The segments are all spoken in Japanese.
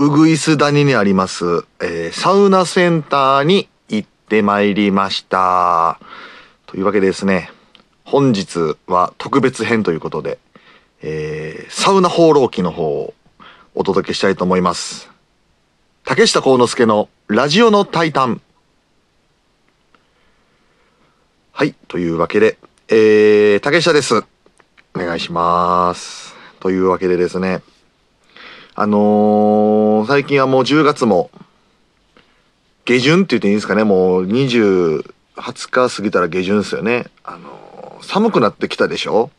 うぐいす谷にあります、えーサウナセンターに行ってまいりました。というわけでですね、本日は特別編ということで、えーサウナ放浪記の方をお届けしたいと思います。竹下幸之助のラジオのタイタン。はい、というわけで、えー、竹下です。お願いします。というわけでですね、あのー最近はもう10月も、下旬って言っていいんですかね、もう20、20日過ぎたら下旬ですよね。あのー寒くなってきたでしょ？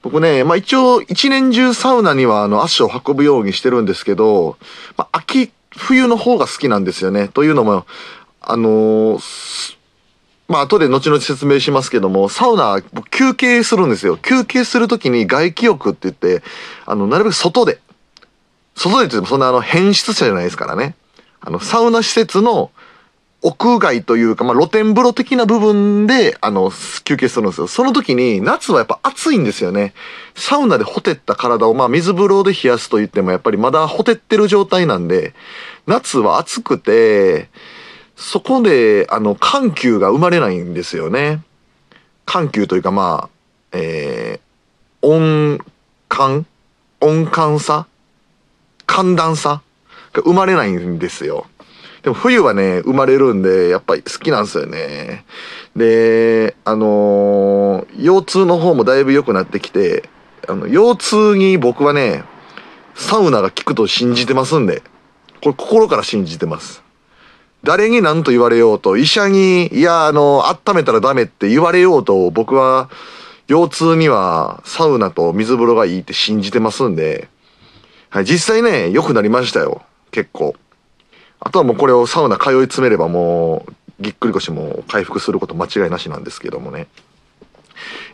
僕ね、まあ一応一年中サウナにはあの足を運ぶようにしてるんですけど、まあ秋、冬の方が好きなんですよね。というのも、あのーまあ後で後々説明しますけども、サウナ、僕休憩するんですよ。休憩するときに外気浴って言って、あの、なるべく外で、外でって言ってもそんなあの変質者じゃないですからね。あの、サウナ施設の屋外というか、まあ露天風呂的な部分で、あの、休憩するんですよ。その時に、夏はやっぱ暑いんですよね。サウナでほてった体を、まあ水風呂で冷やすと言っても、やっぱりまだほてってる状態なんで、夏は暑くて、そこで、あの、緩急が生まれないんですよね。緩急というか、まあ、えー、温感温感さ寒暖差が生まれないんですよ。でも冬はね、生まれるんで、やっぱり好きなんですよね。で、あのー腰痛の方もだいぶ良くなってきて、あの、腰痛に僕はね、サウナが効くと信じてますんで、これ心から信じてます。誰に何と言われようと、医者に、いや、あの、温めたらダメって言われようと、僕は、腰痛にはサウナと水風呂がいいって信じてますんで、はい、実際ね、良くなりましたよ。結構。あとはもうこれをサウナ通い詰めればもう、ぎっくり腰も回復すること間違いなしなんですけどもね。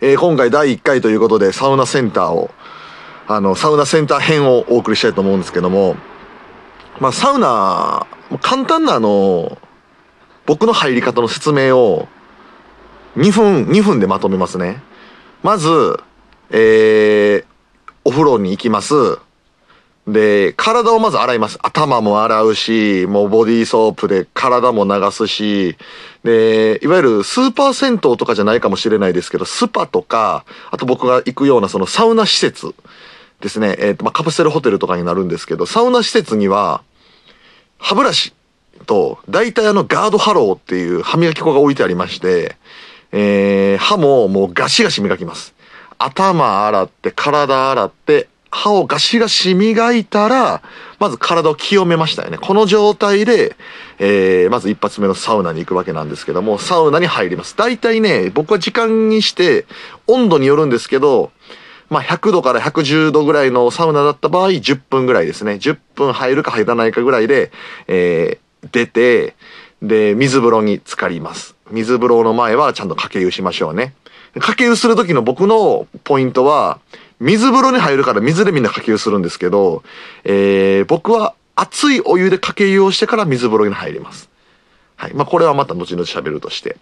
えー今回第1回ということで、サウナセンターを、あの、サウナセンター編をお送りしたいと思うんですけども、まあ、サウナ、簡単なあの、僕の入り方の説明を、2分、2分でまとめますね。まず、えー、お風呂に行きます。で、体をまず洗います。頭も洗うし、もうボディーソープで体も流すし、で、いわゆるスーパー銭湯とかじゃないかもしれないですけど、スパとか、あと僕が行くようなそのサウナ施設ですね、えっ、と、まあ、カプセルホテルとかになるんですけど、サウナ施設には、歯ブラシと、大体あのガードハローっていう歯磨き粉が置いてありまして、えー、歯ももうガシガシ磨きます。頭洗って、体洗って、歯をガシガシ磨いたら、まず体を清めましたよね。この状態で、えー、まず一発目のサウナに行くわけなんですけども、サウナに入ります。大体ね、僕は時間にして、温度によるんですけど、まあ、100度から110度ぐらいのサウナだった場合、10分ぐらいですね。10分入るか入らないかぐらいで、えー、出て、で、水風呂に浸かります。水風呂の前はちゃんと掛け湯しましょうね。掛け湯する時の僕のポイントは、水風呂に入るから水でみんな掛け湯するんですけど、えー、僕は熱いお湯で掛け湯をしてから水風呂に入ります。はい。まあ、これはまた後々喋るとして。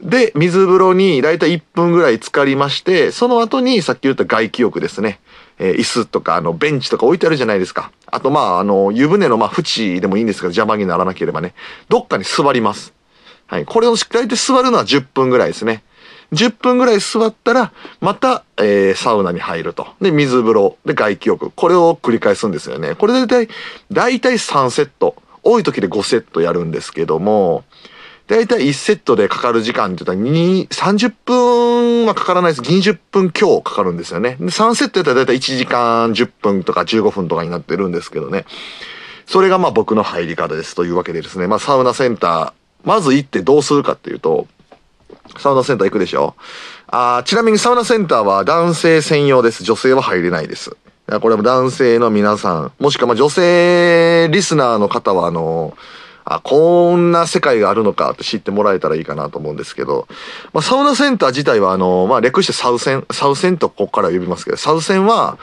で、水風呂にだいたい1分ぐらい浸かりまして、その後にさっき言った外気浴ですね。えー椅子とか、あの、ベンチとか置いてあるじゃないですか。あと、まあ、あの、湯船の、まあ、縁でもいいんですけど、邪魔にならなければね。どっかに座ります。はい。これをしっかりと座るのは10分ぐらいですね。10分ぐらい座ったら、また、えーサウナに入ると。で、水風呂。で、外気浴。これを繰り返すんですよね。これでだいたい、だいたい3セット。多い時で5セットやるんですけども、だいたい1セットでかかる時間って言ったら2、30分はかからないです。20分強かかるんですよね。で3セットやったらだいたい1時間10分とか15分とかになってるんですけどね。それがまあ僕の入り方ですというわけでですね。まあサウナセンター、まず行ってどうするかっていうと、サウナセンター行くでしょ？あちなみにサウナセンターは男性専用です。女性は入れないです。これも男性の皆さん、もしくはま女性リスナーの方はあの、あ、こんな世界があるのかって知ってもらえたらいいかなと思うんですけど、まあ、サウナセンター自体はあの、まあ、略してサウセン、サウセンとここから呼びますけど、サウセンは、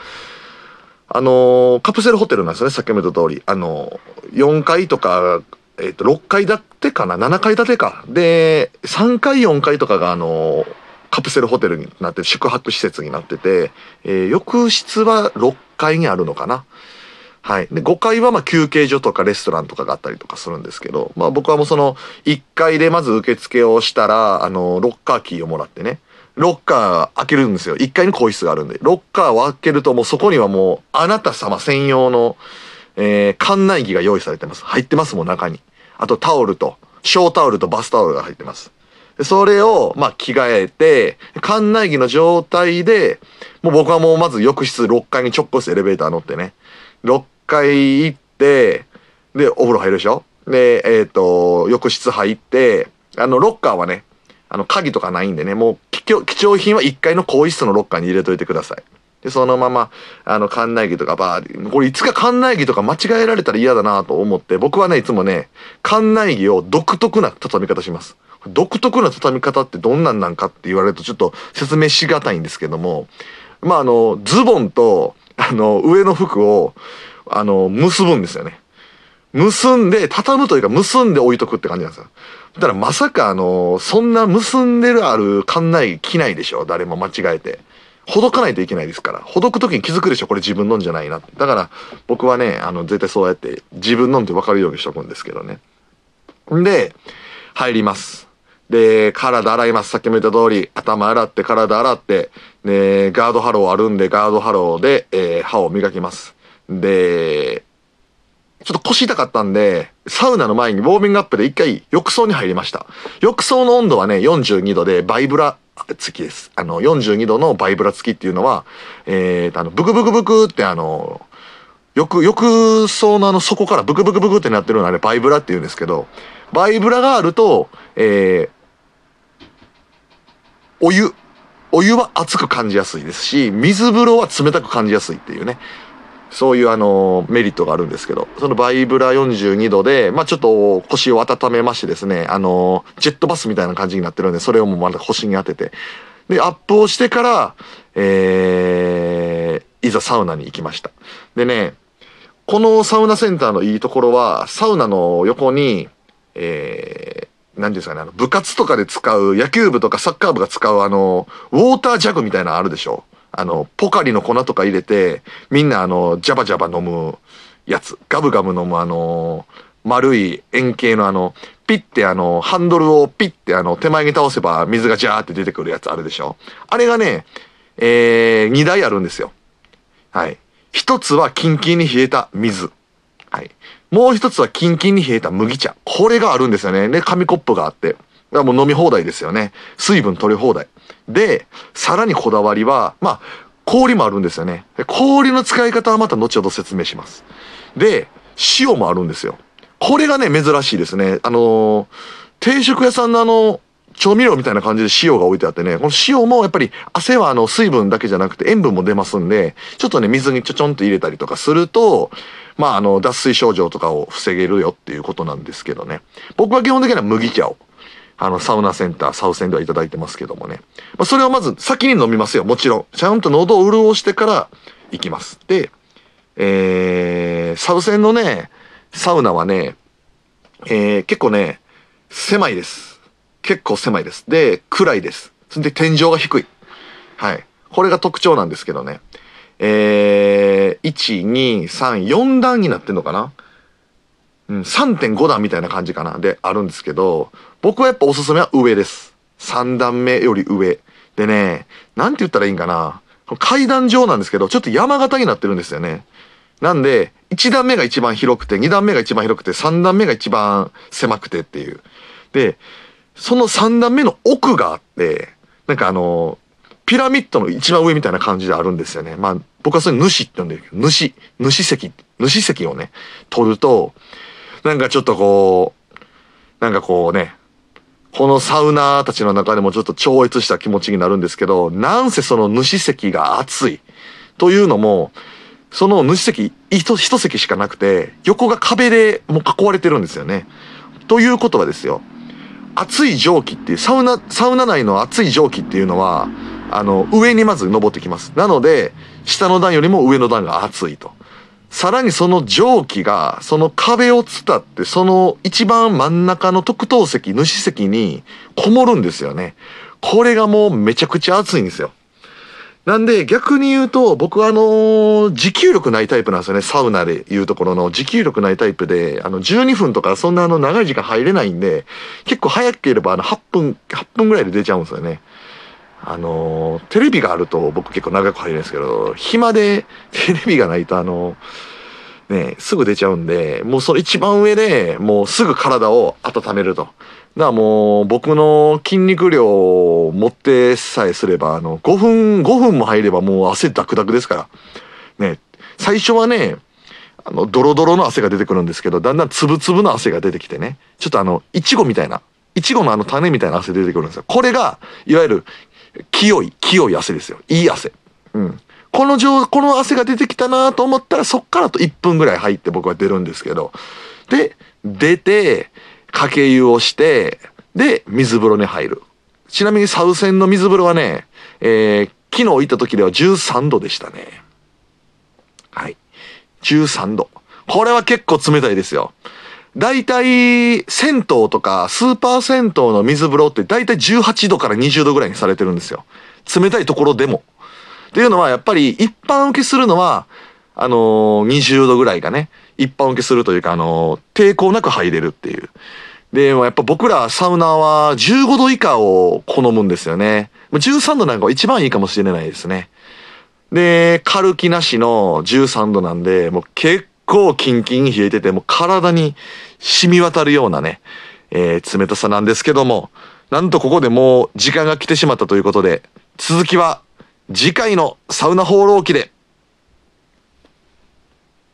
あのカプセルホテルなんですよね、さっきも言った通り。あの4階とか、えっ、と、6階建てかな ?7 階建てか。で、3階、4階とかがあのカプセルホテルになって、宿泊施設になってて、えー浴室は6階にあるのかな？はい。で、5階はま休憩所とかレストランとかがあったりとかするんですけど、まあ僕はもうその1階でまず受付をしたら、あの、ロッカーキーをもらってね、ロッカー開けるんですよ。1階に更衣室があるんで。ロッカーを開けるともうそこにはもうあなた様専用の、えー、館内着が用意されてます。入ってますもん、中に。あとタオルと、小タオルとバスタオルが入ってます。それを、まあ、着替えて、館内着の状態で、もう僕はもうまず浴室6階に直行してエレベーター乗ってね、6階行って、で、お風呂入るでしょ？で、えっ、ー、と、浴室入って、あの、ロッカーはね、あの、鍵とかないんでね、もう貴重品は1階の更衣室のロッカーに入れといてください。で、そのまま、あの、館内着とかバーこれいつか館内着とか間違えられたら嫌だなと思って、僕はね、いつもね、館内着を独特な畳み方します。独特な畳み方ってどんなんなんかって言われるとちょっと説明しがたいんですけども、まあ、あの、ズボンと、あの、上の服を、あの、結ぶんですよね。結んで、畳むというか結んで置いとくって感じなんですよ。だからまさかあの、そんな結んでるある館内着ないでしょ誰も間違えて。ほどかないといけないですから。ほどく時に気づくでしょこれ自分のんじゃないな。だから僕はね、あの、絶対そうやって自分のんって分かるようにしとくんですけどね。んで、入ります。で、体洗います。さっきも言った通り、頭洗って体洗って、で、ガードハローあるんで、ガードハローで、えー、歯を磨きます。で、ちょっと腰痛かったんで、サウナの前にウォーミングアップで一回浴槽に入りました。浴槽の温度はね、42度でバイブラ付きです。あの、42度のバイブラ付きっていうのは、えー、あの、ブクブクブクってあの、浴、浴槽のあの底からブクブクブクってなってるのあれバイブラって言うんですけど、バイブラがあると、えー、お湯、お湯は熱く感じやすいですし、水風呂は冷たく感じやすいっていうね。そういうあの、メリットがあるんですけど、そのバイブラ42度で、まあちょっと腰を温めましてですね、あの、ジェットバスみたいな感じになってるんで、それをもうまた腰に当てて、で、アップをしてから、えー、いざサウナに行きました。でね、このサウナセンターのいいところは、サウナの横に、えー、何ですかね、あの、部活とかで使う、野球部とかサッカー部が使うあの、ウォータージャグみたいなのあるでしょあの、ポカリの粉とか入れて、みんなあの、ジャバジャバ飲むやつ、ガブガブ飲むあの、丸い円形のあの、ピッてあの、ハンドルをピッてあの、手前に倒せば水がジャーって出てくるやつあるでしょあれがね、えー、2台あるんですよ。はい。一つはキンキンに冷えた水。はい。もう一つはキンキンに冷えた麦茶。これがあるんですよね。で、紙コップがあって。だからもう飲み放題ですよね。水分取り放題。で、さらにこだわりは、まあ、氷もあるんですよね。氷の使い方はまた後ほど説明します。で、塩もあるんですよ。これがね、珍しいですね。あのー、定食屋さんのあの、調味料みたいな感じで塩が置いてあってね、この塩もやっぱり汗はあの水分だけじゃなくて塩分も出ますんで、ちょっとね、水にちょちょんと入れたりとかすると、まああの、脱水症状とかを防げるよっていうことなんですけどね。僕は基本的には麦茶をあの、サウナセンター、サウセンではいただいてますけどもね。まあ、それをまず先に飲みますよ。もちろん。ちゃんと喉を潤してから行きます。で、えー、サウセンのね、サウナはね、えー、結構ね、狭いです。結構狭いです。で、暗いです。それで天井が低い。はい。これが特徴なんですけどね。えー、1、2、3、4段になってんのかな？うん、3.5段みたいな感じかな。で、あるんですけど、僕はやっぱおすすめは上です。3段目より上。でね、なんて言ったらいいんかな。階段状なんですけど、ちょっと山形になってるんですよね。なんで、1段目が一番広くて、2段目が一番広くて、3段目が一番狭くてっていう。で、その3段目の奥があって、なんかあの、ピラミッドの一番上みたいな感じであるんですよね。まあ、僕はそれ主って呼んでるけど、主、主席、主席をね、取ると、なんかちょっとこう、なんかこうね、このサウナーたちの中でもちょっと超越した気持ちになるんですけど、なんせその主席が熱い。というのも、その主席一席しかなくて、横が壁でもう囲われてるんですよね。ということはですよ、熱い蒸気っていう、サウナ、サウナ内の熱い蒸気っていうのは、あの、上にまず登ってきます。なので、下の段よりも上の段が熱いと。さらにその蒸気が、その壁を伝って、その一番真ん中の特等席、主席にこもるんですよね。これがもうめちゃくちゃ熱いんですよ。なんで逆に言うと僕はあの持久力ないタイプなんですよねサウナでいうところの持久力ないタイプであの12分とかそんなあの長い時間入れないんで結構早ければあの8分8分ぐらいで出ちゃうんですよねあのテレビがあると僕結構長く入るんですけど暇でテレビがないとあのねすぐ出ちゃうんでもうその一番上でもうすぐ体を温めると。だからもう僕の筋肉量を持ってさえすれば、あの、5分、5分も入ればもう汗ダクダクですから。ね、最初はね、あの、ドロドロの汗が出てくるんですけど、だんだんつぶつぶの汗が出てきてね、ちょっとあの、いちごみたいな、いちごのあの種みたいな汗出てくるんですよ。これが、いわゆる、清い、清い汗ですよ。いい汗。うん。この状、この汗が出てきたなと思ったら、そっからと1分ぐらい入って僕は出るんですけど、で、出て、かけ湯をして、で、水風呂に入る。ちなみにサウセンの水風呂はね、えー、昨日行った時では13度でしたね。はい。13度。これは結構冷たいですよ。大体、銭湯とかスーパー銭湯の水風呂って大体18度から20度ぐらいにされてるんですよ。冷たいところでも。っていうのはやっぱり一般受けするのは、あのー、20度ぐらいがね、一般受けするというか、あのー、抵抗なく入れるっていう。で、やっぱ僕らサウナは15度以下を好むんですよね。13度なんかは一番いいかもしれないですね。で、軽気なしの13度なんで、もう結構キンキン冷えてて、もう体に染み渡るようなね、えー、冷たさなんですけども、なんとここでもう時間が来てしまったということで、続きは次回のサウナ放浪記で。